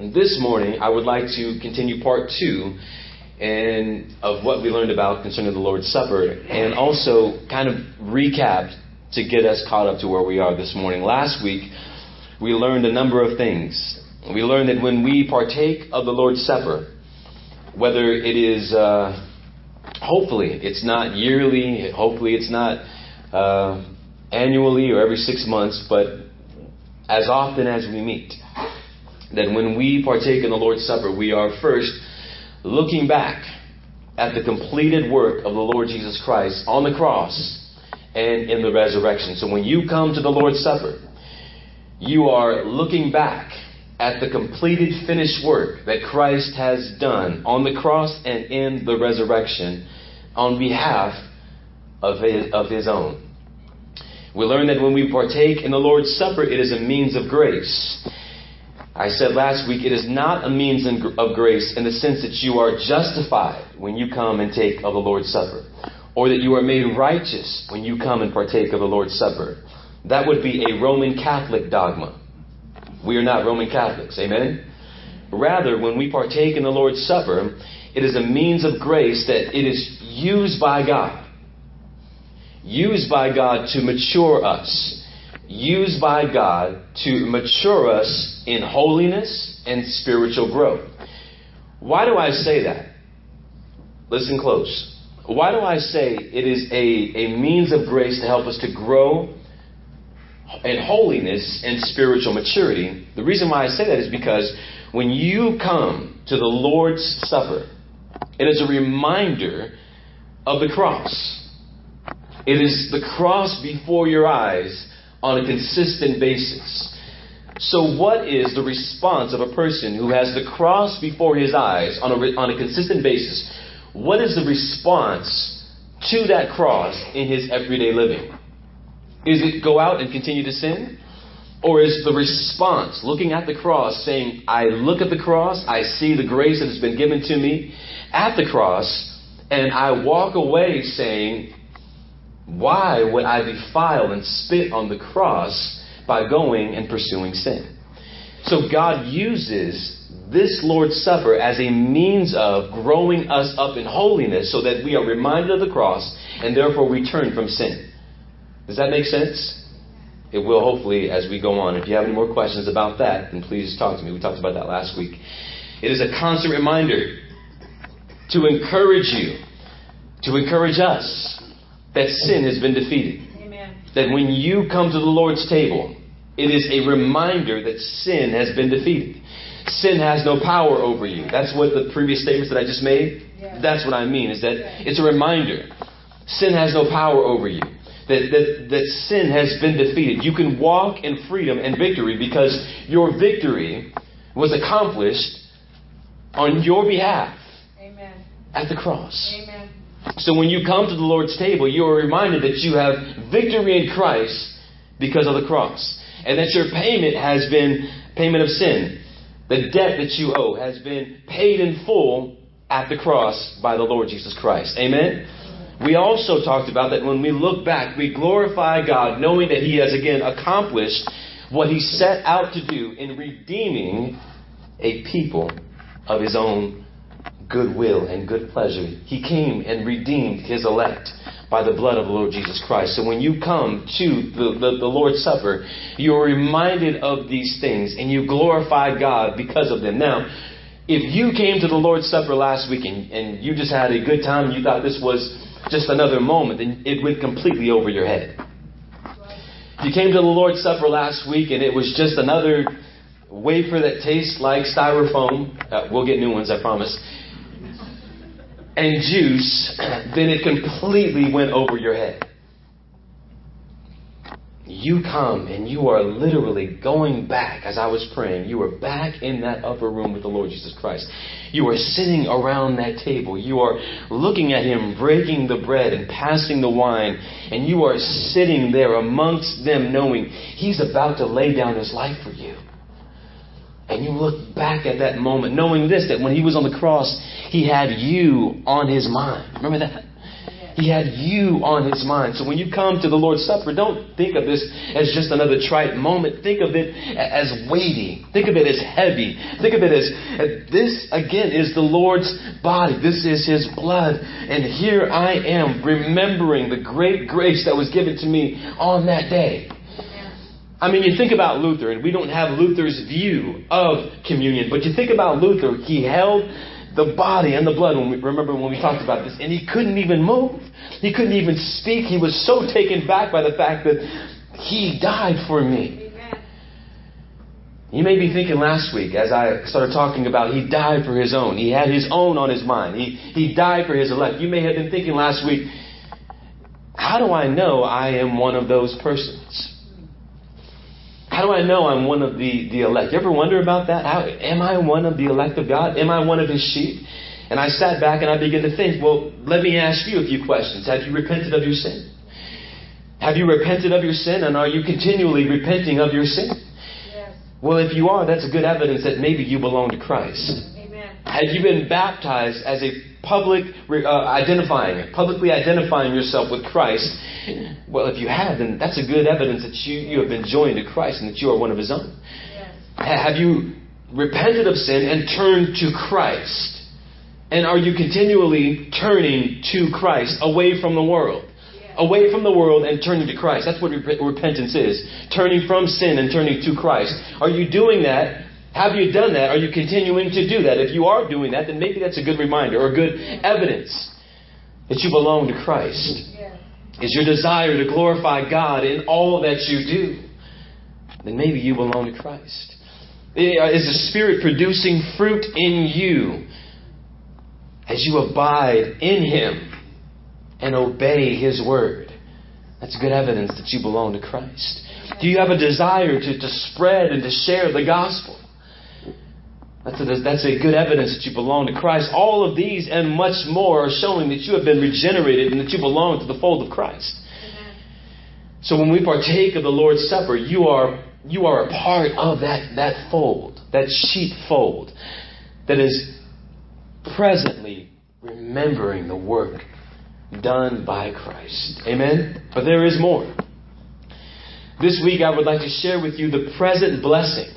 This morning, I would like to continue part two and of what we learned about concerning the Lord's Supper, and also kind of recap to get us caught up to where we are this morning. Last week, we learned a number of things. We learned that when we partake of the Lord's Supper, whether it is, uh, hopefully, it's not yearly, hopefully, it's not uh, annually or every six months, but as often as we meet that when we partake in the Lord's Supper, we are first looking back at the completed work of the Lord Jesus Christ on the cross and in the resurrection. So when you come to the Lord's Supper, you are looking back at the completed finished work that Christ has done on the cross and in the resurrection on behalf of his, of his own. We learn that when we partake in the Lord's Supper, it is a means of grace. I said last week, it is not a means of grace in the sense that you are justified when you come and take of the Lord's Supper, or that you are made righteous when you come and partake of the Lord's Supper. That would be a Roman Catholic dogma. We are not Roman Catholics, amen? Rather, when we partake in the Lord's Supper, it is a means of grace that it is used by God. Used by God to mature us used by God to mature us in holiness and spiritual growth. Why do I say that? Listen close. Why do I say it is a, a means of grace to help us to grow in holiness and spiritual maturity? The reason why I say that is because when you come to the Lord's Supper, it is a reminder of the cross. It is the cross before your eyes on a consistent basis. So, what is the response of a person who has the cross before his eyes on a, on a consistent basis? What is the response to that cross in his everyday living? Is it go out and continue to sin? Or is the response looking at the cross saying, I look at the cross, I see the grace that has been given to me at the cross, and I walk away saying, why would I defile and spit on the cross by going and pursuing sin? So God uses this Lord's Supper as a means of growing us up in holiness so that we are reminded of the cross and therefore we turn from sin. Does that make sense? It will hopefully as we go on. If you have any more questions about that, then please talk to me. We talked about that last week. It is a constant reminder to encourage you, to encourage us that sin has been defeated. Amen. That when you come to the Lord's table, it is a reminder that sin has been defeated. Sin has no power over you. That's what the previous statements that I just made, yeah. that's what I mean, is that it's a reminder. Sin has no power over you. That, that, that sin has been defeated. You can walk in freedom and victory because your victory was accomplished on your behalf Amen. at the cross. Amen. So when you come to the Lord's table, you are reminded that you have victory in Christ because of the cross. And that your payment has been payment of sin. The debt that you owe has been paid in full at the cross by the Lord Jesus Christ. Amen? We also talked about that when we look back, we glorify God knowing that He has again accomplished what He set out to do in redeeming a people of His own goodwill and good pleasure. He came and redeemed his elect by the blood of the Lord Jesus Christ. So when you come to the, the, the, Lord's Supper, you are reminded of these things and you glorify God because of them. Now, if you came to the Lord's Supper last week and, and you just had a good time and you thought this was just another moment, then it went completely over your head. You came to the Lord's Supper last week and it was just another wafer that tastes like styrofoam, uh, we'll get new ones, I promise and juice, then it completely went over your head. You come and you are literally going back, as I was praying, you are back in that upper room with the Lord Jesus Christ. You are sitting around that table. You are looking at Him breaking the bread and passing the wine, and you are sitting there amongst them knowing He's about to lay down His life for you. And you look back at that moment knowing this, that when He was on the cross, he had you on his mind. Remember that? He had you on his mind. So when you come to the Lord's Supper, don't think of this as just another trite moment. Think of it as weighty. Think of it as heavy. Think of it as uh, this, again, is the Lord's body. This is his blood. And here I am remembering the great grace that was given to me on that day. I mean, you think about Luther, and we don't have Luther's view of communion, but you think about Luther, he held the body and the blood. When we, remember when we talked about this, and he couldn't even move. He couldn't even speak. He was so taken back by the fact that he died for me. You may be thinking last week, as I started talking about, he died for his own. He had his own on his mind. He, he died for his elect. You may have been thinking last week, how do I know I am one of those persons? How do I know I'm one of the, the elect? You ever wonder about that? How, am I one of the elect of God? Am I one of his sheep? And I sat back and I began to think, well, let me ask you a few questions. Have you repented of your sin? Have you repented of your sin and are you continually repenting of your sin? Yes. Well, if you are, that's a good evidence that maybe you belong to Christ. Amen. Have you been baptized as a public uh, identifying, publicly identifying yourself with Christ, well, if you have, then that's a good evidence that you, you have been joined to Christ and that you are one of His own. Yes. Have you repented of sin and turned to Christ? And are you continually turning to Christ away from the world? Away from the world and turning to Christ. That's what rep- repentance is. Turning from sin and turning to Christ. Are you doing that have you done that? Are you continuing to do that? If you are doing that, then maybe that's a good reminder or good evidence that you belong to Christ. Is your desire to glorify God in all that you do? Then maybe you belong to Christ. Is the Spirit producing fruit in you as you abide in Him and obey His word? That's good evidence that you belong to Christ. Do you have a desire to, to spread and to share the gospel? That's a, that's a good evidence that you belong to Christ. All of these and much more are showing that you have been regenerated and that you belong to the fold of Christ. Amen. So when we partake of the Lord's Supper, you are, you are a part of that, that fold, that sheepfold that is presently remembering the work done by Christ. Amen? But there is more. This week I would like to share with you the present blessing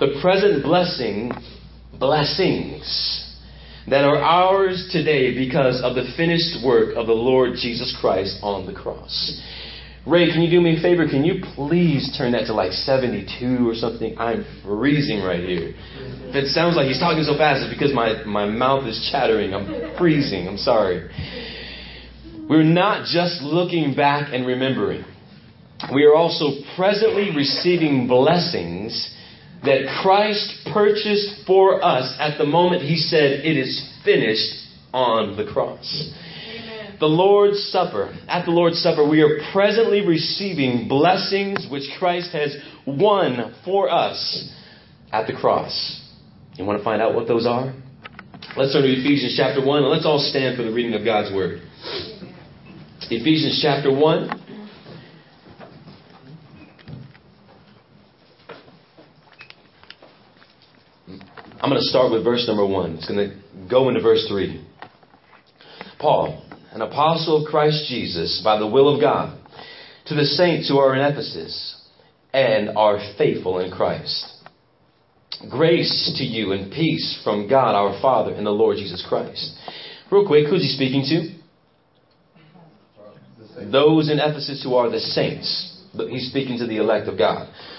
the present blessing, blessings that are ours today because of the finished work of the Lord Jesus Christ on the cross. Ray, can you do me a favor? Can you please turn that to like 72 or something? I'm freezing right here. If it sounds like he's talking so fast, it's because my, my mouth is chattering. I'm freezing. I'm sorry. We're not just looking back and remembering. We are also presently receiving blessings that Christ purchased for us at the moment he said, It is finished on the cross. Amen. The Lord's Supper. At the Lord's Supper, we are presently receiving blessings which Christ has won for us at the cross. You want to find out what those are? Let's turn to Ephesians chapter 1 and let's all stand for the reading of God's Word. Ephesians chapter 1. I'm going to start with verse number one. It's going to go into verse three. Paul, an apostle of Christ Jesus, by the will of God, to the saints who are in Ephesus and are faithful in Christ. Grace to you and peace from God our Father and the Lord Jesus Christ. Real quick, who's he speaking to? Those in Ephesus who are the saints. He's speaking to the elect of God.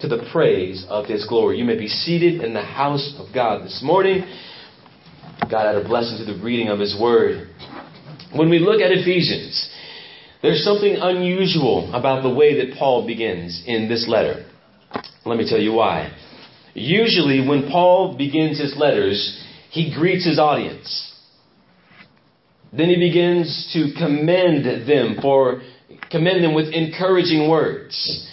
to the praise of his glory. You may be seated in the house of God this morning. God add a blessing to the reading of his word. When we look at Ephesians, there's something unusual about the way that Paul begins in this letter. Let me tell you why. Usually, when Paul begins his letters, he greets his audience. Then he begins to commend them for commend them with encouraging words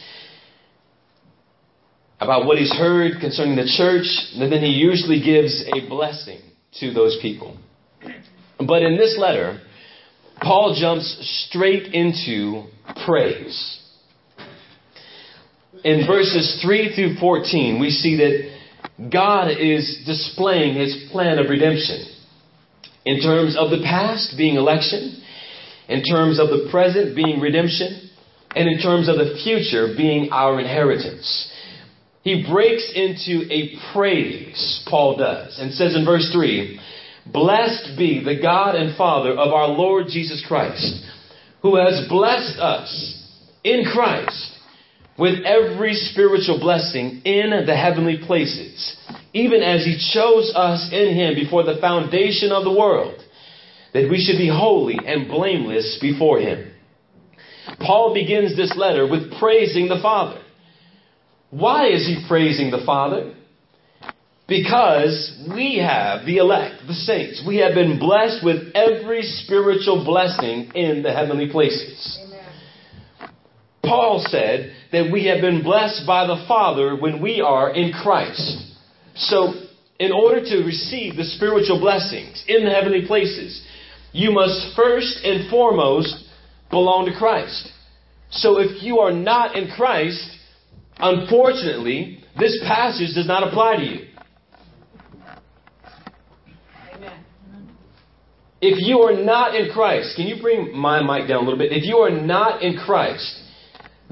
about what he's heard concerning the church, and then he usually gives a blessing to those people. But in this letter, Paul jumps straight into praise. In verses 3 through 14, we see that God is displaying his plan of redemption in terms of the past being election, in terms of the present being redemption, and in terms of the future being our inheritance he breaks into a praise, Paul does, and says in verse 3 Blessed be the God and Father of our Lord Jesus Christ, who has blessed us in Christ with every spiritual blessing in the heavenly places, even as he chose us in him before the foundation of the world, that we should be holy and blameless before him. Paul begins this letter with praising the Father. Why is he praising the Father? Because we have the elect, the saints. We have been blessed with every spiritual blessing in the heavenly places. Amen. Paul said that we have been blessed by the Father when we are in Christ. So, in order to receive the spiritual blessings in the heavenly places, you must first and foremost belong to Christ. So, if you are not in Christ, Unfortunately, this passage does not apply to you. If you are not in Christ, can you bring my mic down a little bit? If you are not in Christ,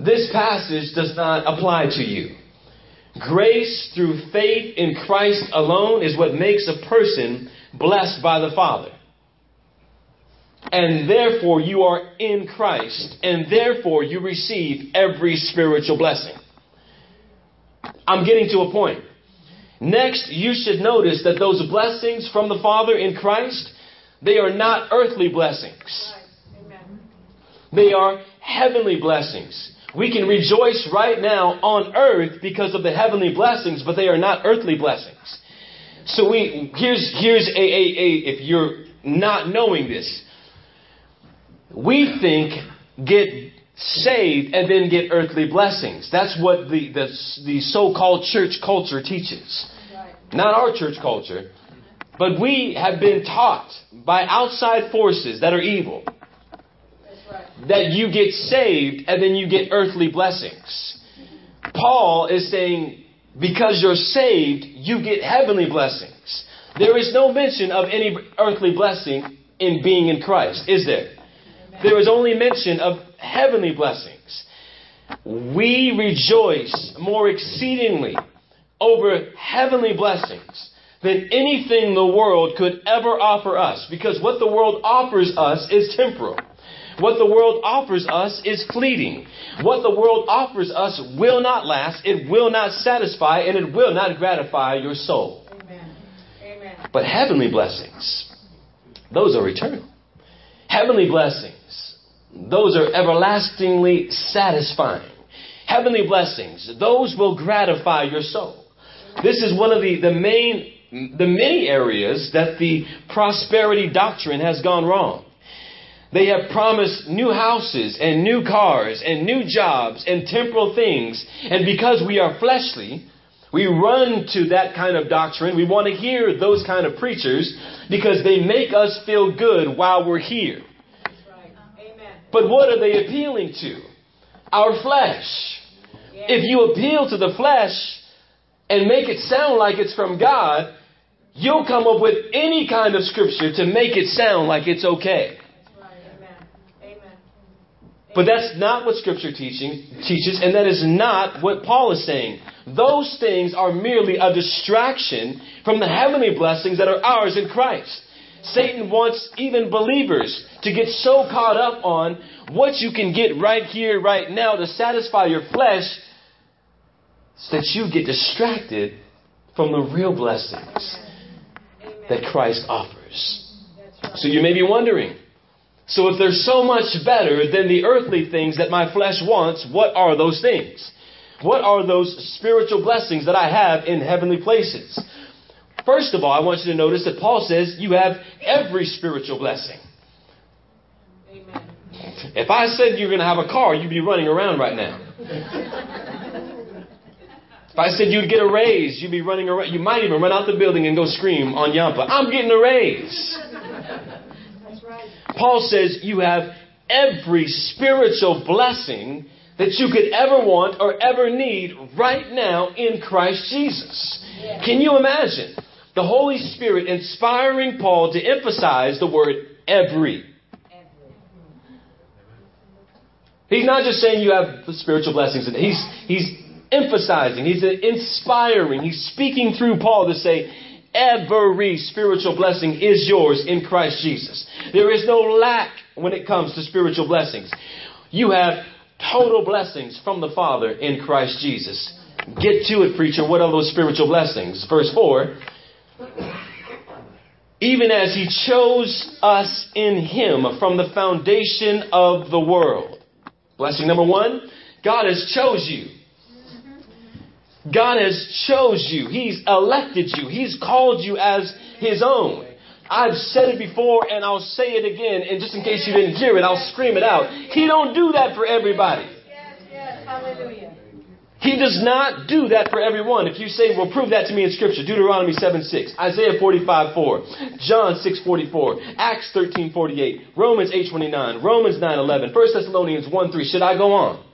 this passage does not apply to you. Grace through faith in Christ alone is what makes a person blessed by the Father. And therefore you are in Christ, and therefore you receive every spiritual blessing. I'm getting to a point. Next, you should notice that those blessings from the Father in Christ, they are not earthly blessings. They are heavenly blessings. We can rejoice right now on earth because of the heavenly blessings, but they are not earthly blessings. So we here's here's a, a, a if you're not knowing this, we think get saved and then get earthly blessings. That's what the, the, the so called church culture teaches. Not our church culture, but we have been taught by outside forces that are evil that you get saved and then you get earthly blessings. Paul is saying, because you're saved, you get heavenly blessings. There is no mention of any earthly blessing in being in Christ, is there? There is only mention of heavenly blessings. We rejoice more exceedingly over heavenly blessings than anything the world could ever offer us. Because what the world offers us is temporal. What the world offers us is fleeting. What the world offers us will not last, it will not satisfy, and it will not gratify your soul. Amen. Amen. But heavenly blessings, those are eternal. Heavenly blessings those are everlastingly satisfying. Heavenly blessings, those will gratify your soul. This is one of the, the main, the many areas that the prosperity doctrine has gone wrong. They have promised new houses and new cars and new jobs and temporal things. And because we are fleshly, we run to that kind of doctrine. We want to hear those kind of preachers because they make us feel good while we're here. But what are they appealing to? Our flesh. If you appeal to the flesh and make it sound like it's from God, You'll come up with any kind of scripture to make it sound like it's okay. But that's not what Scripture teaching, teaches, and that is not what Paul is saying. Those things are merely a distraction from the heavenly blessings that are ours in Christ. Satan wants even believers to get so caught up on what you can get right here, right now to satisfy your flesh so that you get distracted from the real blessings that Christ offers. So you may be wondering, so if they're so much better than the earthly things that my flesh wants, what are those things? What are those spiritual blessings that I have in heavenly places? First of all, I want you to notice that Paul says you have every spiritual blessing. Amen. If I said you're going to have a car, you'd be running around right now. if I said you'd get a raise, you'd be running around. You might even run out the building and go scream on Yampa, I'm getting a raise. That's right. Paul says you have every spiritual blessing that you could ever want or ever need right now in Christ Jesus. Can you imagine the Holy Spirit inspiring Paul to emphasize the word every? He's not just saying you have spiritual blessings, he's, he's emphasizing, he's inspiring, he's speaking through Paul to say, Every spiritual blessing is yours in Christ Jesus. There is no lack when it comes to spiritual blessings. You have total blessings from the Father in Christ Jesus. Get to it, preacher. What are those spiritual blessings? Verse 4 Even as He chose us in Him from the foundation of the world. Blessing number one God has chose you. God has chose you. He's elected you. He's called you as His own. I've said it before and I'll say it again, and just in case you didn't hear it, I'll scream it out. He don't do that for everybody. Yes, yes, hallelujah. He does not do that for everyone. If you say, well, prove that to me in Scripture, Deuteronomy 7 6, Isaiah 45 4, John 6 44, Acts 13 48, Romans 8 29, Romans 9 11, 1 Thessalonians 1 3. Should I go on?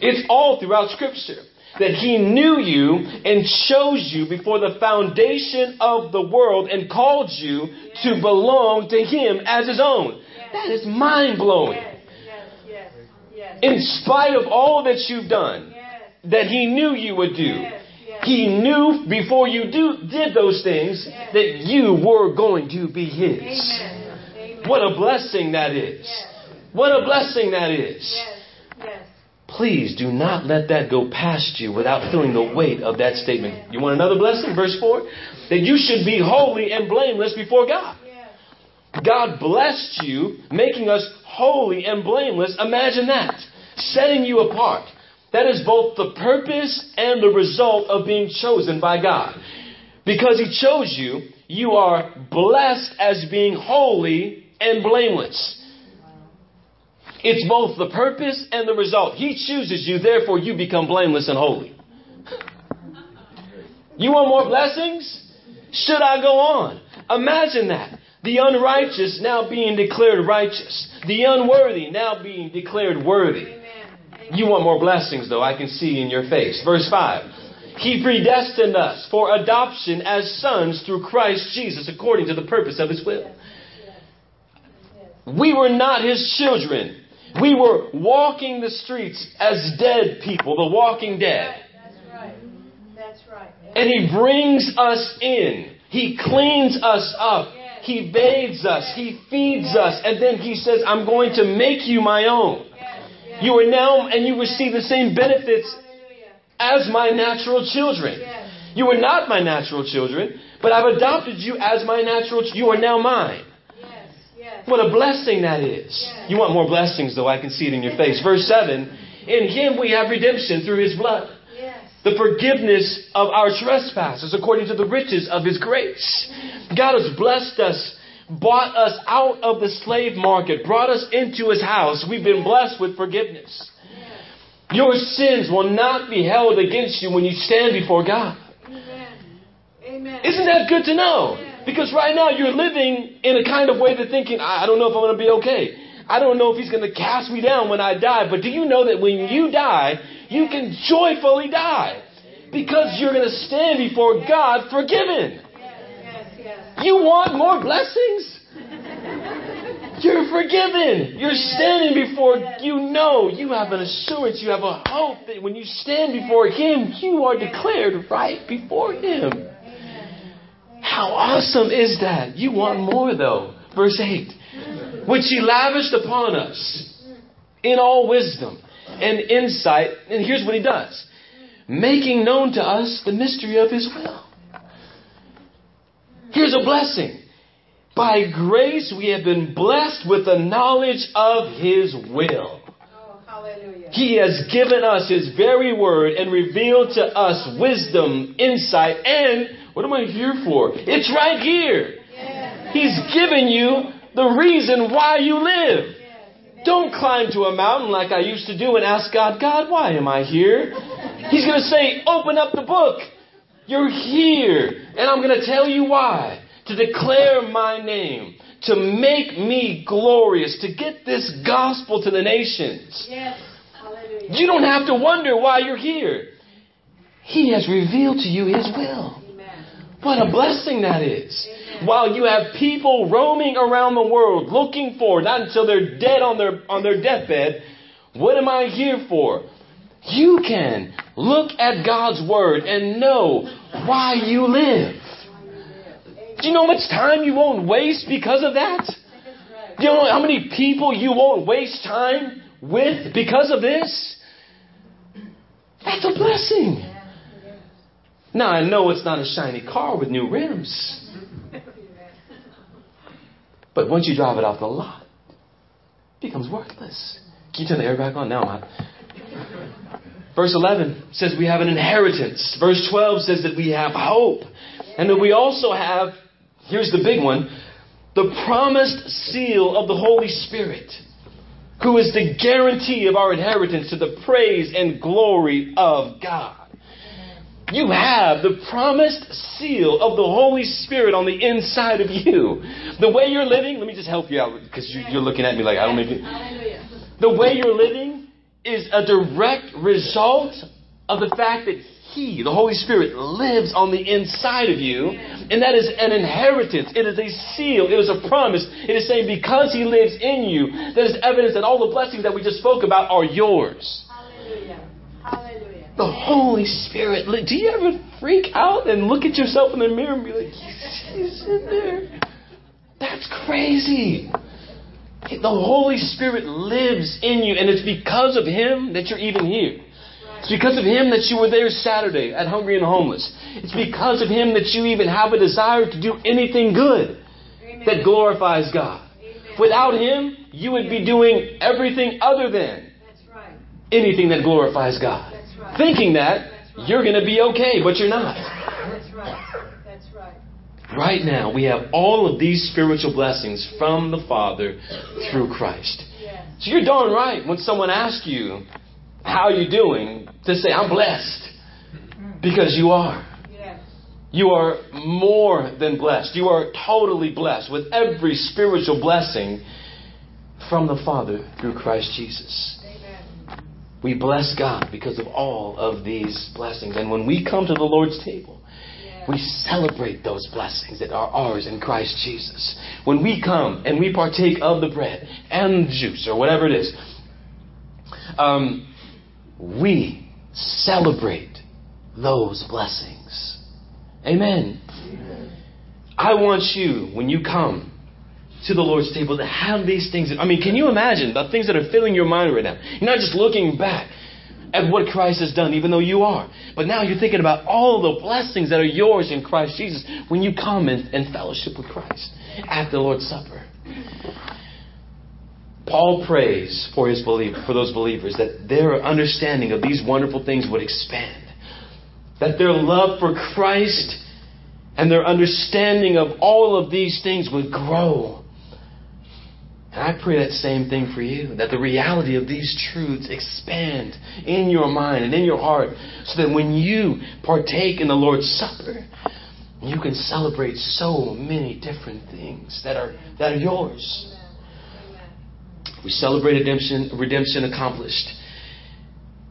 It's all throughout Scripture that he knew you and chose you before the foundation of the world and called you to belong to him as his own. That is mind blowing. In spite of all that you've done, that he knew you would do. He knew before you do, did those things that you were going to be his. What a blessing that is. What a blessing that is. Please do not let that go past you without feeling the weight of that statement. You want another blessing? Verse 4 that you should be holy and blameless before God. God blessed you, making us holy and blameless. Imagine that. Setting you apart. That is both the purpose and the result of being chosen by God. Because He chose you, you are blessed as being holy and blameless. It's both the purpose and the result. He chooses you, therefore you become blameless and holy. You want more blessings? Should I go on? Imagine that. The unrighteous now being declared righteous. The unworthy now being declared worthy. You want more blessings, though, I can see in your face. Verse 5. He predestined us for adoption as sons through Christ Jesus according to the purpose of his will. We were not his children we were walking the streets as dead people, the walking dead. That's right. That's right. And He brings us in. He cleans us up. He bathes us. He feeds us. And then He says, I'm going to make you my own. You are now, and you receive the same benefits as my natural children. You are not my natural children, but I've adopted you as my natural. You are now mine. What a blessing that is. You want more blessings, though. I can see it in your face. Verse 7 In him we have redemption through his blood. The forgiveness of our trespasses according to the riches of his grace. God has blessed us, bought us out of the slave market, brought us into his house. We've been blessed with forgiveness. Your sins will not be held against you when you stand before God. Amen. Isn't that good to know? Because right now you're living in a kind of way that thinking, I don't know if I'm going to be okay. I don't know if he's going to cast me down when I die. But do you know that when you die, you can joyfully die? Because you're going to stand before God forgiven. You want more blessings? You're forgiven. You're standing before, you know, you have an assurance, you have a hope that when you stand before Him, you are declared right before Him. How awesome is that? You want more though. Verse 8. Which He lavished upon us in all wisdom and insight. And here's what He does making known to us the mystery of His will. Here's a blessing. By grace we have been blessed with the knowledge of His will. Oh, hallelujah. He has given us His very word and revealed to us wisdom, insight, and what am I here for? It's right here. Yes. He's given you the reason why you live. Don't climb to a mountain like I used to do and ask God, God, why am I here? He's going to say, open up the book. You're here. And I'm going to tell you why. To declare my name. To make me glorious. To get this gospel to the nations. Yes. Hallelujah. You don't have to wonder why you're here. He has revealed to you His will. Amen. What a blessing that is. Amen. While you have people roaming around the world looking for, not until they're dead on their, on their deathbed, what am I here for? You can look at God's Word and know why you live. Do you know how much time you won't waste because of that? Do you know how many people you won't waste time with because of this? That's a blessing. Now I know it's not a shiny car with new rims. But once you drive it off the lot, it becomes worthless. Can you turn the air back on? Now I'm. Verse 11 says we have an inheritance. Verse 12 says that we have hope. And that we also have, here's the big one, the promised seal of the Holy Spirit, who is the guarantee of our inheritance to the praise and glory of God. You have the promised seal of the Holy Spirit on the inside of you. The way you're living, let me just help you out because you, you're looking at me like I don't make it. The way you're living is a direct result of the fact that He, the Holy Spirit, lives on the inside of you. And that is an inheritance. It is a seal. It is a promise. It is saying because He lives in you, that is evidence that all the blessings that we just spoke about are yours. Hallelujah. Hallelujah. The Holy Spirit. Do you ever freak out and look at yourself in the mirror and be like, He's in there? That's crazy. The Holy Spirit lives in you, and it's because of Him that you're even here. It's because of Him that you were there Saturday at Hungry and Homeless. It's because of Him that you even have a desire to do anything good Amen. that glorifies God. Amen. Without Him, you would be doing everything other than right. anything that glorifies God. Right. Thinking that you're going to be okay, but you're not. That's right. That's right. Right now, we have all of these spiritual blessings from the Father through Christ. So you're darn right when someone asks you, How are you doing? to say, I'm blessed. Because you are. You are more than blessed. You are totally blessed with every spiritual blessing from the Father through Christ Jesus. Amen. We bless God because of all of these blessings. And when we come to the Lord's table. We celebrate those blessings that are ours in Christ Jesus. When we come and we partake of the bread and juice or whatever it is, um, we celebrate those blessings. Amen. I want you, when you come to the Lord's table, to have these things. I mean, can you imagine the things that are filling your mind right now? You're not just looking back at what Christ has done, even though you are. But now you're thinking about all the blessings that are yours in Christ Jesus when you come and, and fellowship with Christ at the Lord's Supper. Paul prays for his believer, for those believers, that their understanding of these wonderful things would expand, that their love for Christ and their understanding of all of these things would grow. And I pray that same thing for you, that the reality of these truths expand in your mind and in your heart, so that when you partake in the Lord's Supper, you can celebrate so many different things that are that are yours. We celebrate redemption, redemption accomplished.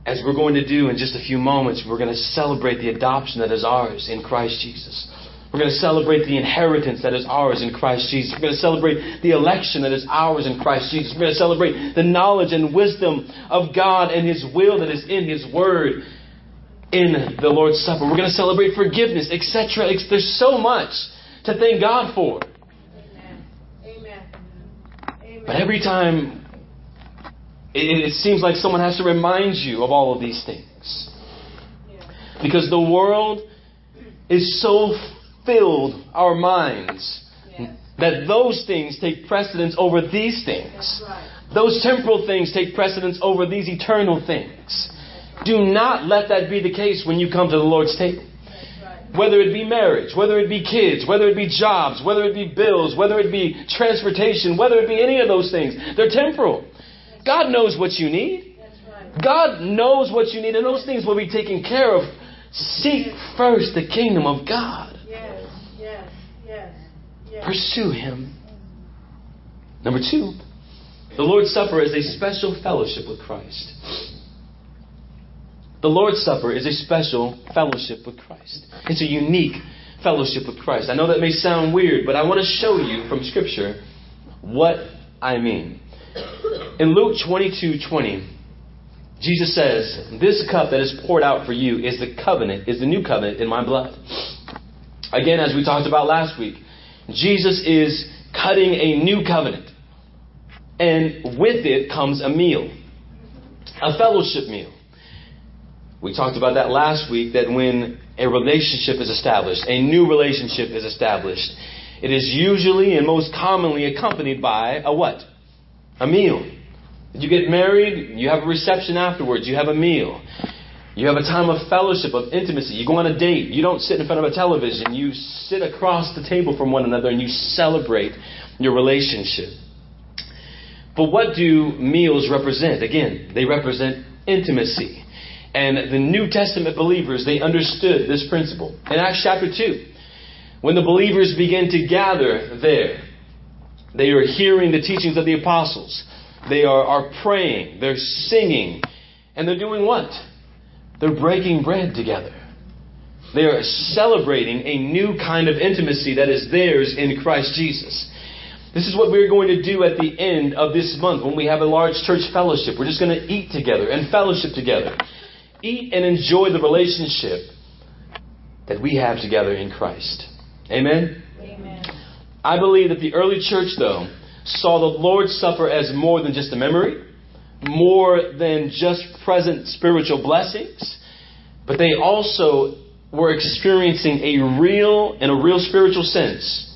As we're going to do in just a few moments, we're going to celebrate the adoption that is ours in Christ Jesus. We're going to celebrate the inheritance that is ours in Christ Jesus. We're going to celebrate the election that is ours in Christ Jesus. We're going to celebrate the knowledge and wisdom of God and His will that is in His Word in the Lord's Supper. We're going to celebrate forgiveness, etc. There's so much to thank God for. Amen. Amen. But every time, it, it seems like someone has to remind you of all of these things. Yeah. Because the world is so filled, our minds, Yes. that those things take precedence over these things. Right. Those temporal things take precedence over these eternal things. Do not let that be the case when you come to the Lord's table. Right. Whether it be marriage, whether it be kids, whether it be jobs, whether it be bills, whether it be transportation, whether it be any of those things, they're temporal. God knows what you need. Right. God knows what you need, and those things will be taken care of. Seek first the kingdom of God. Pursue Him. Number two, the Lord's Supper is a special fellowship with Christ. The Lord's Supper is a special fellowship with Christ. It's a unique fellowship with Christ. I know that may sound weird, but I want to show you from Scripture what I mean. In Luke 22 20, Jesus says, This cup that is poured out for you is the covenant, is the new covenant in my blood. Again, as we talked about last week, Jesus is cutting a new covenant. And with it comes a meal, a fellowship meal. We talked about that last week that when a relationship is established, a new relationship is established, it is usually and most commonly accompanied by a what? A meal. You get married, you have a reception afterwards, you have a meal. You have a time of fellowship, of intimacy. You go on a date. You don't sit in front of a television. You sit across the table from one another and you celebrate your relationship. But what do meals represent? Again, they represent intimacy. And the New Testament believers, they understood this principle. In Acts chapter 2, when the believers begin to gather there, they are hearing the teachings of the apostles. They are, are praying. They're singing. And they're doing what? They're breaking bread together. They are celebrating a new kind of intimacy that is theirs in Christ Jesus. This is what we're going to do at the end of this month when we have a large church fellowship. We're just going to eat together and fellowship together. Eat and enjoy the relationship that we have together in Christ. Amen? Amen. I believe that the early church, though, saw the Lord's Supper as more than just a memory, more than just present spiritual blessings, but they also were experiencing a real, in a real spiritual sense,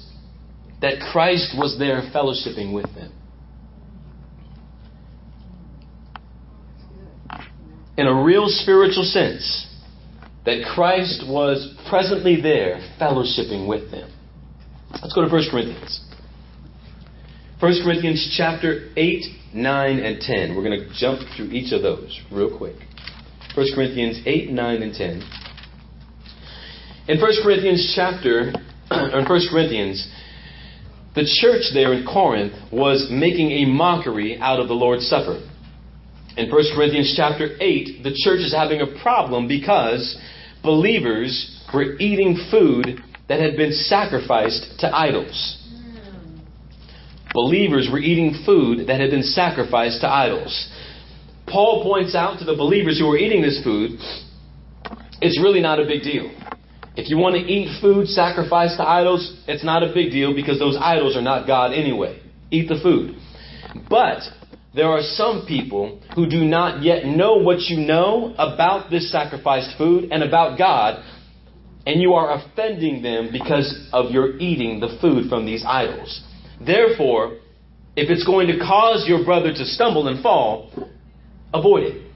that Christ was there fellowshipping with them. In a real spiritual sense, that Christ was presently there fellowshipping with them. Let's go to 1 Corinthians. 1 Corinthians chapter 8, 9, and 10. We're going to jump through each of those real quick. 1 Corinthians 8, 9, and 10. In 1 Corinthians chapter, in 1 Corinthians, the church there in Corinth was making a mockery out of the Lord's Supper. In 1 Corinthians chapter 8, the church is having a problem because believers were eating food that had been sacrificed to idols. Believers were eating food that had been sacrificed to idols. Paul points out to the believers who were eating this food, it's really not a big deal. If you want to eat food sacrificed to idols, it's not a big deal because those idols are not God anyway. Eat the food. But there are some people who do not yet know what you know about this sacrificed food and about God, and you are offending them because of your eating the food from these idols. Therefore, if it's going to cause your brother to stumble and fall, avoid it.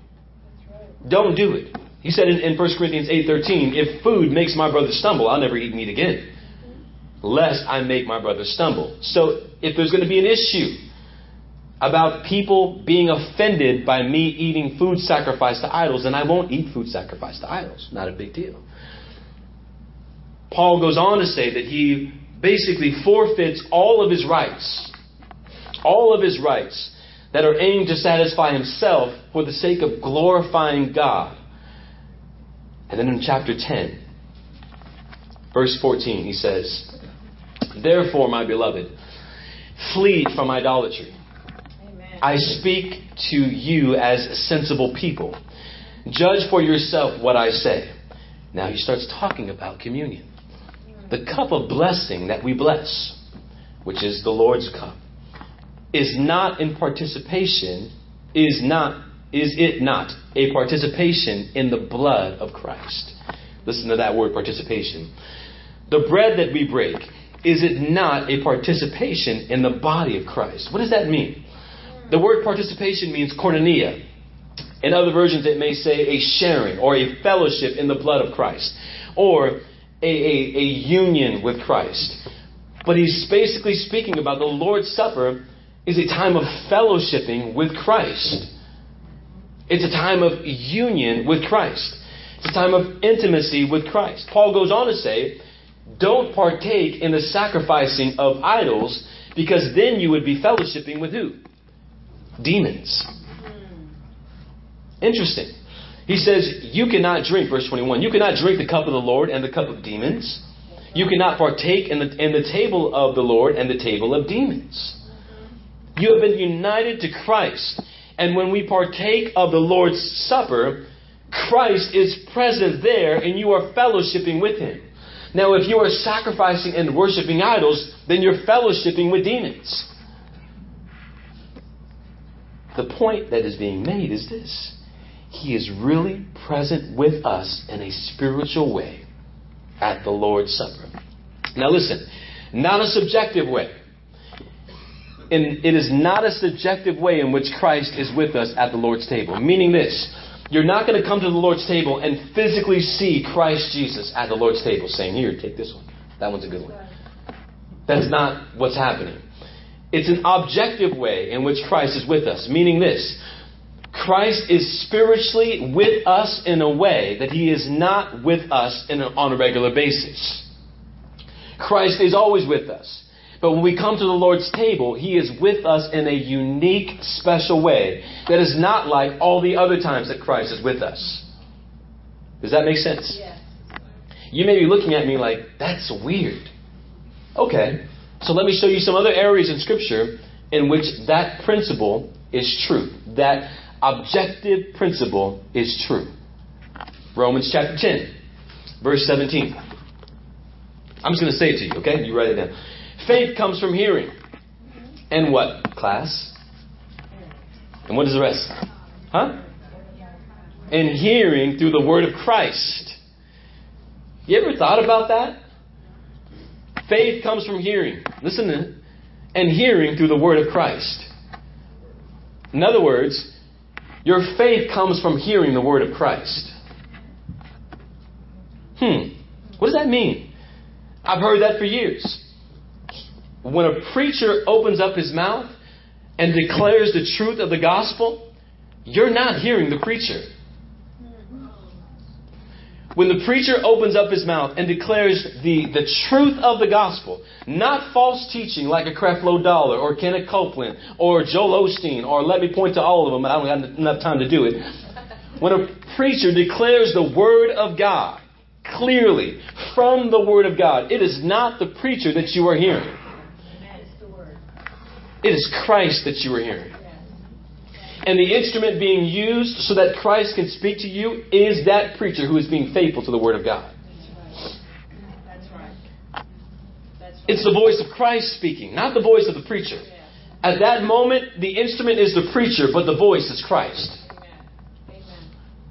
Don't do it. He said in, in 1 Corinthians 8.13, if food makes my brother stumble, I'll never eat meat again, lest I make my brother stumble. So if there's going to be an issue about people being offended by me eating food sacrificed to idols, then I won't eat food sacrificed to idols. Not a big deal. Paul goes on to say that he basically forfeits all of his rights, all of his rights that are aimed to satisfy himself for the sake of glorifying God. And then in chapter 10, Verse 14, he says, Therefore, my beloved, flee from idolatry. Amen. I speak to you as sensible people. Judge for yourself what I say. Now he starts talking about communion. The cup of blessing that we bless, which is the Lord's cup, is not in participation, is not, is it not a participation in the blood of Christ? Listen to that word participation. The bread that we break, is it not a participation in the body of Christ? What does that mean? The word participation means koinonia. In other versions, it may say a sharing or a fellowship in the blood of Christ or a, a, a union with Christ. But he's basically speaking about the Lord's Supper is a time of fellowshipping with Christ. It's a time of union with Christ. It's a time of intimacy with Christ. Paul goes on to say, don't partake in the sacrificing of idols because then you would be fellowshipping with who? Demons. Hmm. Interesting. He says, You cannot drink, verse 21, you cannot drink the cup of the Lord and the cup of demons. You cannot partake in the, in the table of the Lord and the table of demons. You have been united to Christ. And when we partake of the Lord's Supper, Christ is present there and you are fellowshipping with Him. Now, if you are sacrificing and worshiping idols, then you're fellowshipping with demons. The point that is being made is this He is really present with us in a spiritual way at the Lord's Supper. Now, listen, not a subjective way. And it is not a subjective way in which Christ is with us at the Lord's table. Meaning this you're not going to come to the Lord's table and physically see Christ Jesus at the Lord's table saying, Here, take this one. That one's a good one. That's not what's happening. It's an objective way in which Christ is with us, meaning this Christ is spiritually with us in a way that he is not with us a, on a regular basis. Christ is always with us. But when we come to the Lord's table, He is with us in a unique, special way that is not like all the other times that Christ is with us. Does that make sense? Yes. You may be looking at me like, that's weird. Okay, so let me show you some other areas in Scripture in which that principle is true. That objective principle is true. Romans chapter 10, verse 17. I'm just going to say it to you, okay? You write it down. Faith comes from hearing. And what, class? And what is the rest? Huh? And hearing through the word of Christ. You ever thought about that? Faith comes from hearing. Listen to. And hearing through the word of Christ. In other words, your faith comes from hearing the word of Christ. Hmm. What does that mean? I've heard that for years when a preacher opens up his mouth and declares the truth of the gospel, you're not hearing the preacher. When the preacher opens up his mouth and declares the, the truth of the gospel, not false teaching like a Creflo Dollar or Kenneth Copeland or Joel Osteen, or let me point to all of them, but I don't have enough time to do it. When a preacher declares the word of God clearly from the word of God, it is not the preacher that you are hearing. It is Christ that you are hearing. And the instrument being used so that Christ can speak to you is that preacher who is being faithful to the Word of God. That's right. That's right. It's the voice of Christ speaking, not the voice of the preacher. At that moment, the instrument is the preacher, but the voice is Christ.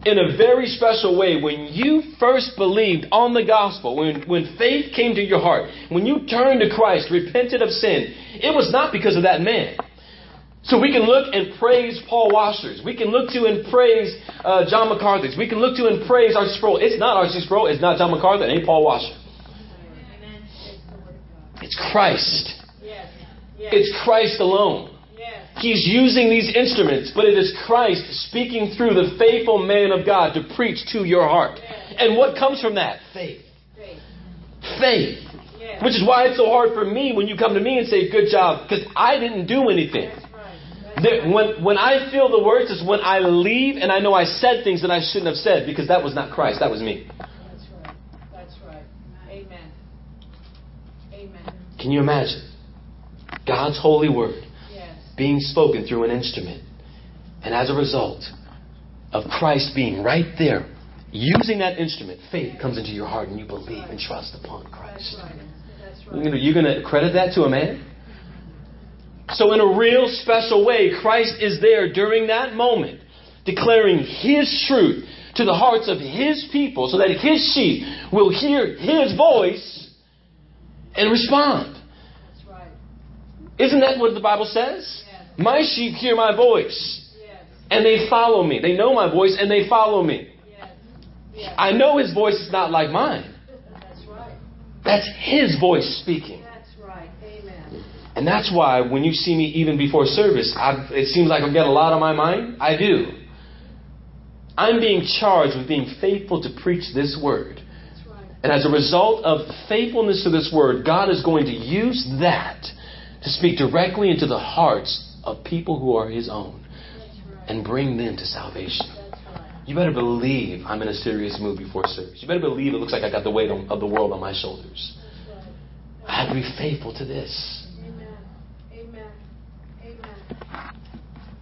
In a very special way, when you first believed on the gospel, when, when faith came to your heart, when you turned to Christ, repented of sin, it was not because of that man. So we can look and praise Paul Washers. We can look to and praise uh, John MacArthur's. We can look to and praise R.C. Sproul. It's not R.C. Sproul. It's not John MacArthur. It ain't Paul Washer. It's Christ. It's Christ alone. He's using these instruments, but it is Christ speaking through the faithful man of God to preach to your heart. And what comes from that? Faith. Faith. Which is why it's so hard for me when you come to me and say, good job, because I didn't do anything. That's right. That's There- when, when I feel the words is when I leave and I know I said things that I shouldn't have said because that was not Christ, that was me. That's right. That's right. Amen. Amen. Can you imagine? God's holy word Yes. being spoken through an instrument. And as a result of Christ being right there, using that instrument, faith comes into your heart and you believe and trust upon That's Christ. right. That's right. You're going to credit that to a man? So, in a real special way, Christ is there during that moment, declaring His truth to the hearts of His people so that His sheep will hear His voice and respond. That's right. Isn't that what the Bible says? Yes. My sheep hear my voice Yes. and they follow me. They know my voice and they follow me. Yes. I know His voice is not like mine. That's right. That's His voice speaking. And that's why when you see me even before service, I, it seems like I've got a lot on my mind. I do. I'm being charged with being faithful to preach this word. Right. And as a result of faithfulness to this word, God is going to use that to speak directly into the hearts of people who are His own right. and bring them to salvation. You better believe I'm in a serious mood before service. You better believe it looks like I got the weight of the world on my shoulders. I have to be faithful to this. Amen. Amen. Amen.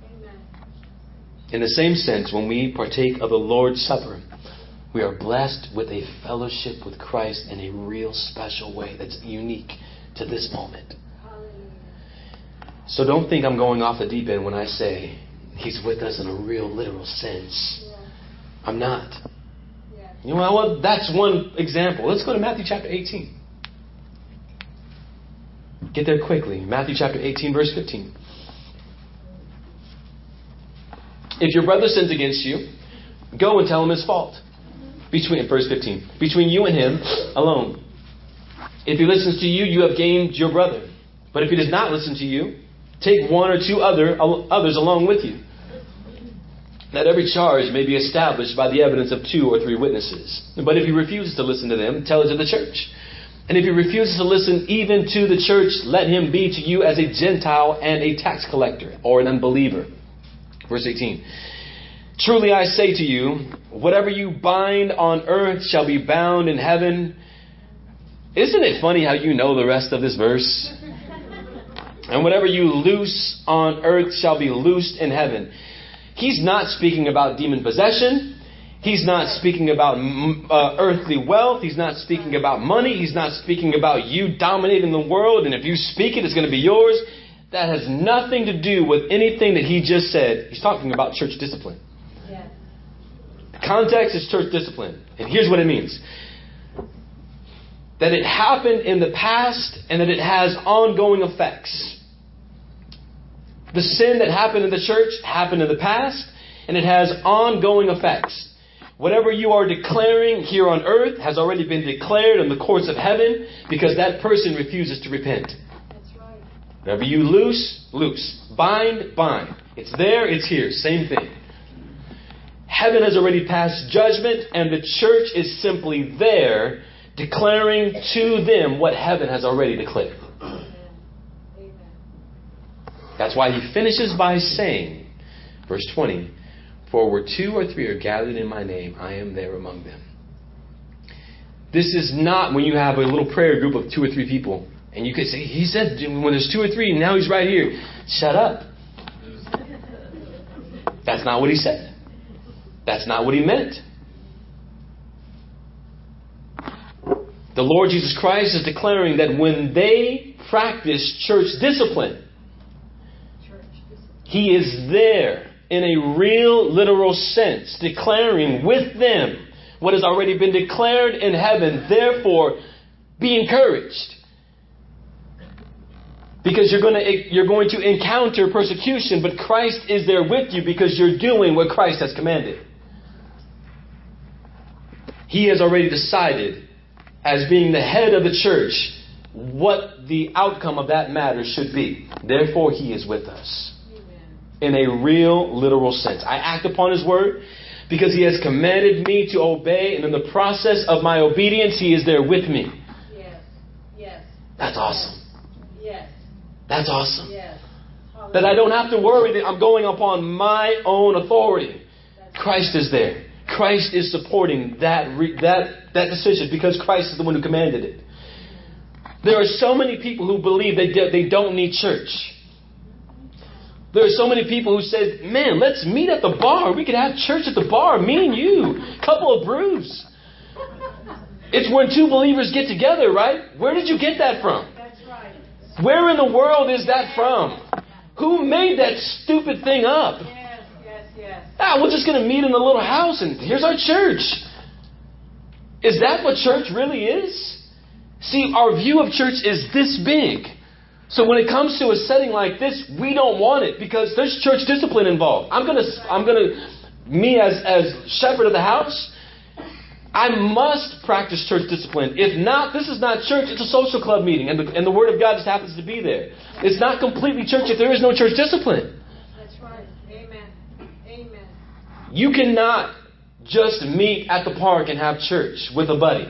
Amen. In the same sense, when we partake of the Lord's Supper, we are blessed with a fellowship with Christ in a real special way that's unique to this moment. So don't think I'm going off the deep end when I say He's with us in a real literal sense. I'm not. You know what? That's one example. Let's go to Matthew chapter 18. Get there quickly. Matthew chapter 18, verse 15. If your brother sins against you, go and tell him his fault. Between verse 15. Between you and him alone. If he listens to you, you have gained your brother. But if he does not listen to you, take one or two other others along with you. That every charge may be established by the evidence of two or three witnesses. But if he refuses to listen to them, tell it to the church. And if he refuses to listen even to the church, let him be to you as a Gentile and a tax collector or an unbeliever. Verse 18. Truly I say to you, whatever you bind on earth shall be bound in heaven. Isn't it funny how you know the rest of this verse? And whatever you loose on earth shall be loosed in heaven. He's not speaking about demon possession. He's not speaking about uh, earthly wealth. He's not speaking about money. He's not speaking about you dominating the world. And if you speak it, it's going to be yours. That has nothing to do with anything that he just said. He's talking about church discipline. Yes. The context is church discipline. And here's what it means that it happened in the past and that it has ongoing effects. The sin that happened in the church happened in the past and it has ongoing effects. Whatever you are declaring here on earth has already been declared in the courts of heaven because that person refuses to repent. Whatever you loose, loose. Bind, bind. It's there, it's here. Same thing. Heaven has already passed judgment, and the church is simply there declaring to them what heaven has already declared. That's why he finishes by saying, verse 20, For where two or three are gathered in my name, I am there among them. This is not when you have a little prayer group of two or three people, and you could say, He said, when there's two or three, now he's right here. Shut up. That's not what he said. That's not what he meant. The Lord Jesus Christ is declaring that when they practice church discipline, he is there in a real, literal sense, declaring with them what has already been declared in heaven. Therefore, be encouraged. Because you're going, to, eh, you're going to encounter persecution, but Christ is there with you because you're doing what Christ has commanded. He has already decided, as being the head of the church, what the outcome of that matter should be. Therefore, He is with us in a real, literal sense. I act upon His word because He has commanded me to obey, and in the process of my obedience, He is there with me. Yes. Yes. That's awesome. That's awesome. Yes. That I don't have to worry that I'm going upon my own authority. Christ is there. Christ is supporting that re- that that decision because Christ is the one who commanded it. There are so many people who believe that they don't need church. There are so many people who said, "Man, let's meet at the bar. We could have church at the bar. Me and you, couple of brews." It's when two believers get together, right? Where did you get that from? Where in the world is that from? Who made that stupid thing up? Yes, yes, yes. Ah, we're just going to meet in a little house and here's our church. Is that what church really is? See, our view of church is this big. So when it comes to a setting like this, we don't want it because there's church discipline involved. I'm gonna, I'm gonna, me as as shepherd of the house, I must practice church discipline. If not, this is not church. It's a social club meeting, and the and the word of God just happens to be there. It's not completely church if there is no church discipline. That's right. Amen. Amen. You cannot just meet at the park and have church with a buddy.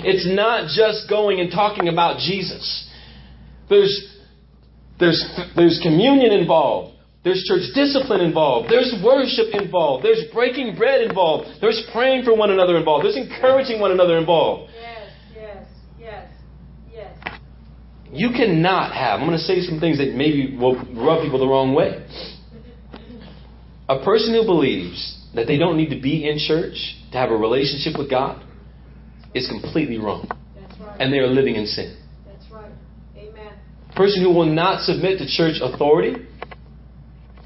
It's not just going and talking about Jesus. There's, there's, there's communion involved. There's church discipline involved. There's worship involved. There's breaking bread involved. There's praying for one another involved. There's encouraging one another involved. Yes, yes, yes, yes. You cannot have, I'm going to say some things that maybe will rub people the wrong way. A person who believes that they don't need to be in church to have a relationship with God is completely wrong. That's right. And they are living in sin. That's right. Amen. A person who will not submit to church authority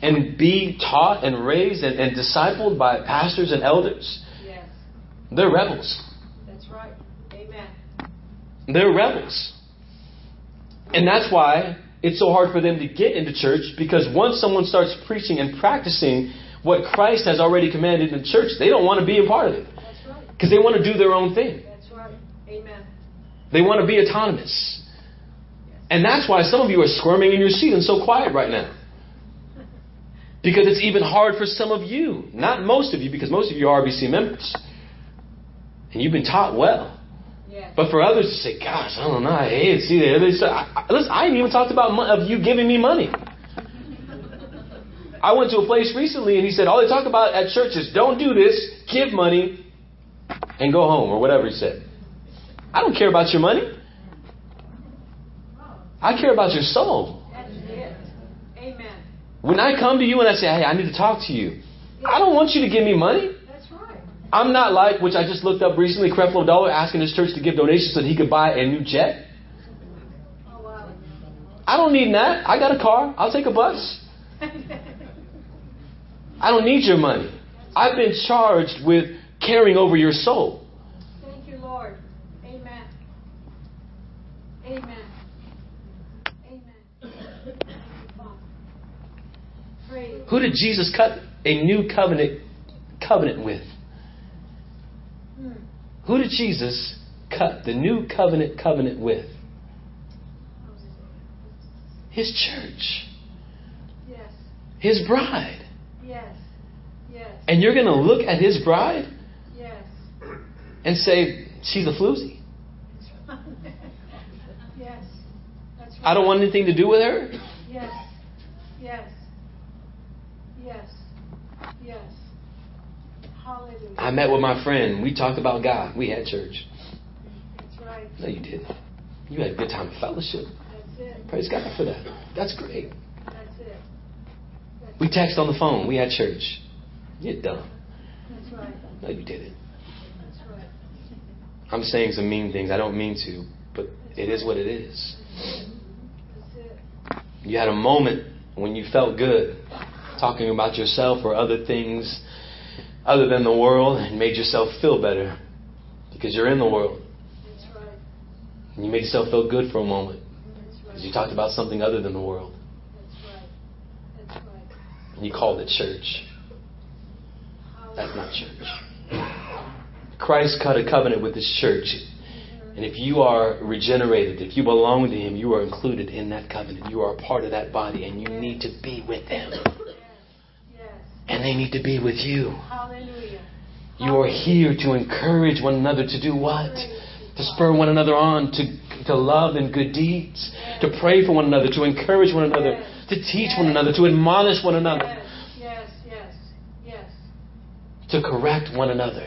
and be taught and raised and, and discipled by pastors and elders, Yes. they're rebels. That's right. Amen. They're rebels. And that's why it's so hard for them to get into church because once someone starts preaching and practicing what Christ has already commanded in the church, they don't want to be a part of it That's right. because they want to do their own thing. That's right. Amen. They want to be autonomous. And that's why some of you are squirming in your seat and so quiet right now. Because it's even hard for some of you, not most of you, because most of you are RBC members. And you've been taught well. Yes. But for others to say, gosh, I don't know, I hate it. See, they, they say, I, I- listen, I ain't even talked about mo- of you giving me money. I went to a place recently and he said, all they talk about at church is don't do this, give money, and go home, or whatever he said. I don't care about your money. I care about your soul. That's it. Amen. When I come to you and I say, hey, I need to talk to you, I don't want you to give me money. That's right. I'm not like, which I just looked up recently, Creflo Dollar asking his church to give donations so that he could buy a new jet. Oh, wow. I don't need that. I got a car. I'll take a bus. I don't need your money. I've been charged with caring over your soul. Thank you, Lord. Amen. Amen. Thank you, Father. Praise. Who did Jesus cut a new covenant covenant with? Who did Jesus cut the new covenant covenant with? His church, Yes. his bride. Yes. Yes. And you're going to look at his bride Yes. and say, she's a floozy. yes. That's right. I don't want anything to do with her. Yes. Yes. Yes. Hallelujah. I met with my friend. We talked about God. We had church. That's right. No, you didn't. You had a good time of fellowship. That's it. Praise God for that. That's great. That's it. That's, We text on the phone. We had church. You're dumb. that's right. No, you didn't. That's right. I'm saying some mean things. I don't mean to, but it is what it is. That's it. You had a moment when you felt good talking about yourself or other things other than the world and made yourself feel better because you're in the world. That's right. And you made yourself feel good for a moment That's right. because you talked about something other than the world. That's right. That's right. And you called it church. That's not church. Christ cut a covenant with his church. And if you are regenerated, if you belong to him, you are included in that covenant. You are a part of that body and you need to be with them. And they need to be with you. You are here to encourage one another to do what? To spur one another on to, to love and good deeds, to pray for one another, to encourage one another, to teach one another, to admonish one another, Yes. Yes. Yes. Yes. to correct one another.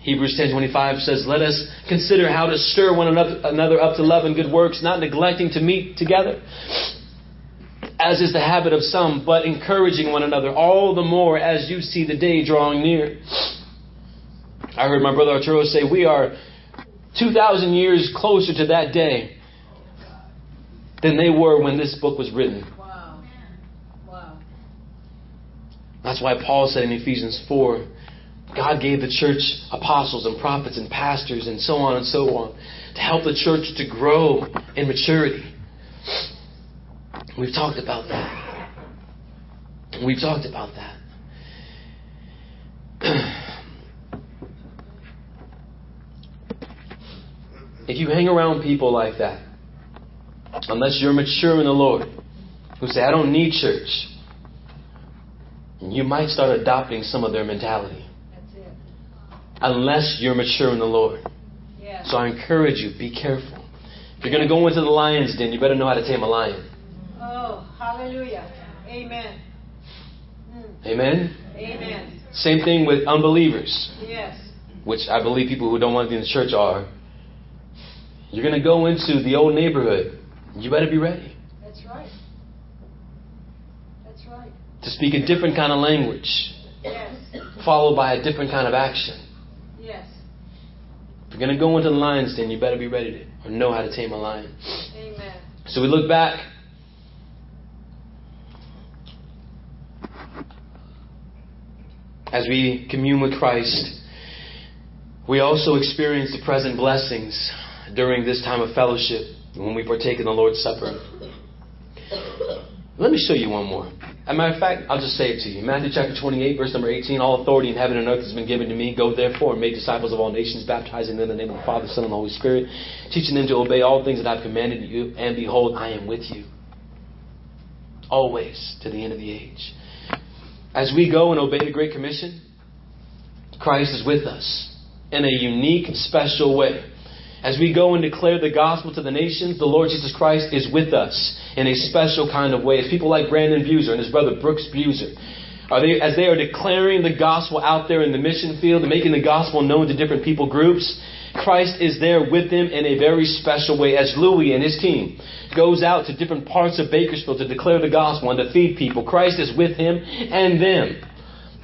Hebrews 10:25 says, "Let us consider how to stir one another up to love and good works, not neglecting to meet together, as is the habit of some, but encouraging one another all the more as you see the day drawing near." I heard my brother Arturo say, "We are 2,000 years closer to that day than they were when this book was written." Wow. Wow. That's why Paul said in Ephesians 4 God gave the church apostles and prophets and pastors and so on and so on to help the church to grow in maturity. We've talked about that. We've talked about that. if you hang around people like that, unless you're mature in the Lord, who say, I don't need church, you might start adopting some of their mentality unless you're mature in the Lord. Yes. So I encourage you, be careful. If you're going to go into the lion's den, you better know how to tame a lion. Hallelujah. Amen. Mm. Amen? Amen. Same thing with unbelievers, Yes. which I believe people who don't want to be in the church are. You're going to go into the old neighborhood. You better be ready That's right. That's right. to speak a different kind of language, Yes. followed by a different kind of action. Yes. If you're going to go into the lion's den, you better be ready to or know how to tame a lion. Amen. So we look back. As we commune with Christ, we also experience the present blessings during this time of fellowship when we partake in the Lord's Supper. Let me show you one more. As a matter of fact, I'll just say it to you. Matthew chapter 28, verse number 18. All authority in heaven and earth has been given to me. Go therefore and make disciples of all nations, baptizing them in the name of the Father, Son, and the Holy Spirit, teaching them to obey all things that I've commanded you. And behold, I am with you always to the end of the age. As we go and obey the Great Commission, Christ is with us in a unique, special way. As we go and declare the gospel to the nations, the Lord Jesus Christ is with us in a special kind of way. As people like Brandon Buser and his brother Brooks Buser, are they, as they are declaring the gospel out there in the mission field and making the gospel known to different people groups, Christ is there with them in a very special way. As Louis and his team goes out to different parts of Bakersfield to declare the gospel and to feed people, Christ is with him and them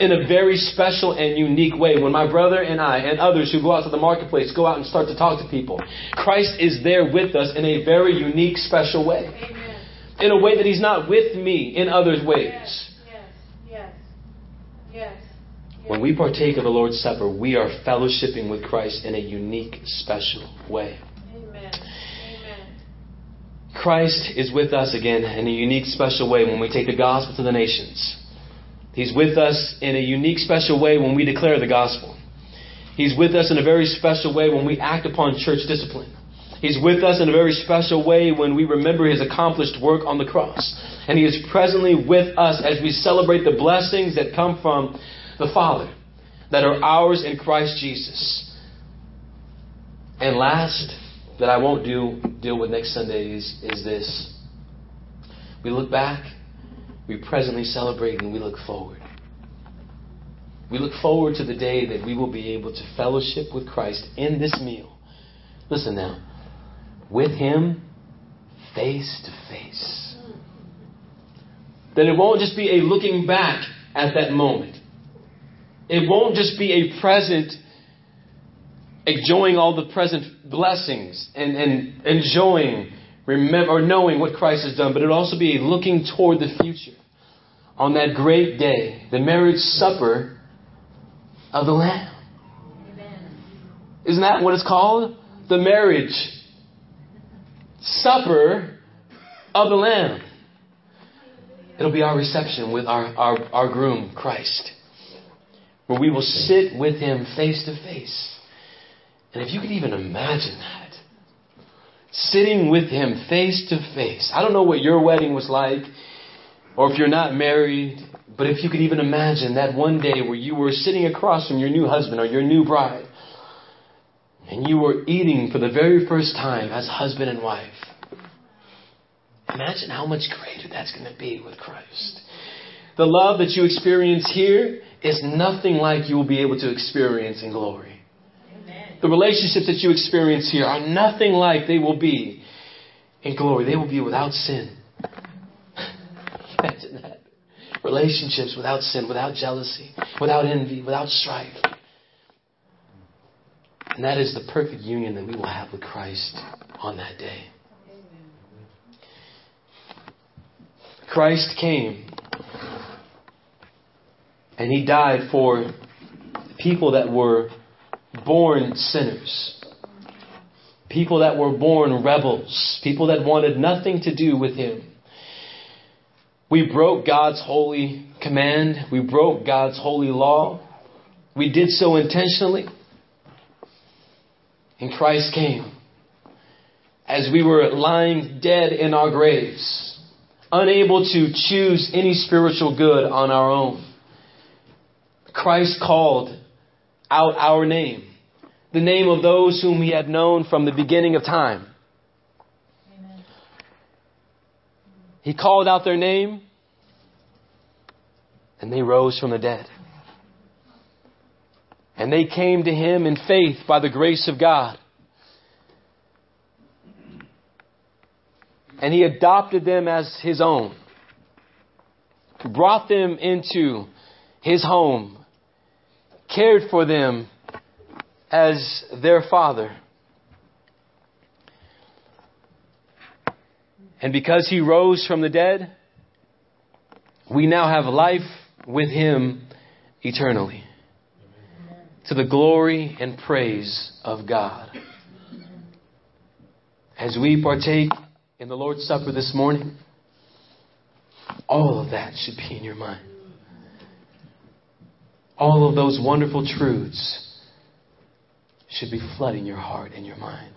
in a very special and unique way. When my brother and I and others who go out to the marketplace go out and start to talk to people, Christ is there with us in a very unique, special way. Amen. In a way that He's not with me in other ways. Yes. Yes. Yes. Yes. When we partake of the Lord's Supper, we are fellowshipping with Christ in a unique, special way. Amen. Amen. Christ is with us again in a unique, special way when we take the gospel to the nations. He's with us in a unique, special way when we declare the gospel. He's with us in a very special way when we act upon church discipline. He's with us in a very special way when we remember his accomplished work on the cross. And he is presently with us as we celebrate the blessings that come from the Father, that are ours in Christ Jesus. And last, that I won't do deal with next Sunday is, is this. We look back, we presently celebrate, and we look forward. We look forward to the day that we will be able to fellowship with Christ in this meal. Listen now, with Him face to face. That it won't just be a looking back at that moment. It won't just be a present enjoying all the present blessings and, and enjoying remember or knowing what Christ has done, but it'll also be looking toward the future on that great day, the marriage supper of the Lamb. Isn't that what it's called? The marriage supper of the Lamb. It'll be our reception with our, our, our groom, Christ, where we will sit with him face to face. And if you could even imagine that, sitting with him face to face. I don't know what your wedding was like, or if you're not married, but if you could even imagine that one day where you were sitting across from your new husband or your new bride, and you were eating for the very first time as husband and wife. Imagine how much greater that's going to be with Christ. The love that you experience here is nothing like you will be able to experience in glory. The relationships that you experience here are nothing like they will be in glory. They will be without sin. Imagine that. Relationships without sin, without jealousy, without envy, without strife. And that is the perfect union that we will have with Christ on that day. Christ came and he died for people that were born sinners, people that were born rebels, people that wanted nothing to do with him. We broke God's holy command, we broke God's holy law. We did so intentionally. And Christ came as we were lying dead in our graves, unable to choose any spiritual good on our own. Christ called out our name, the name of those whom he had known from the beginning of time. Amen. He called out their name, and they rose from the dead. And they came to him in faith by the grace of God. And he adopted them as his own, brought them into his home, cared for them as their father. And because he rose from the dead, we now have life with him eternally. To the glory and praise of God. As we partake in the Lord's Supper this morning, all of that should be in your mind all of those wonderful truths should be flooding your heart and your mind.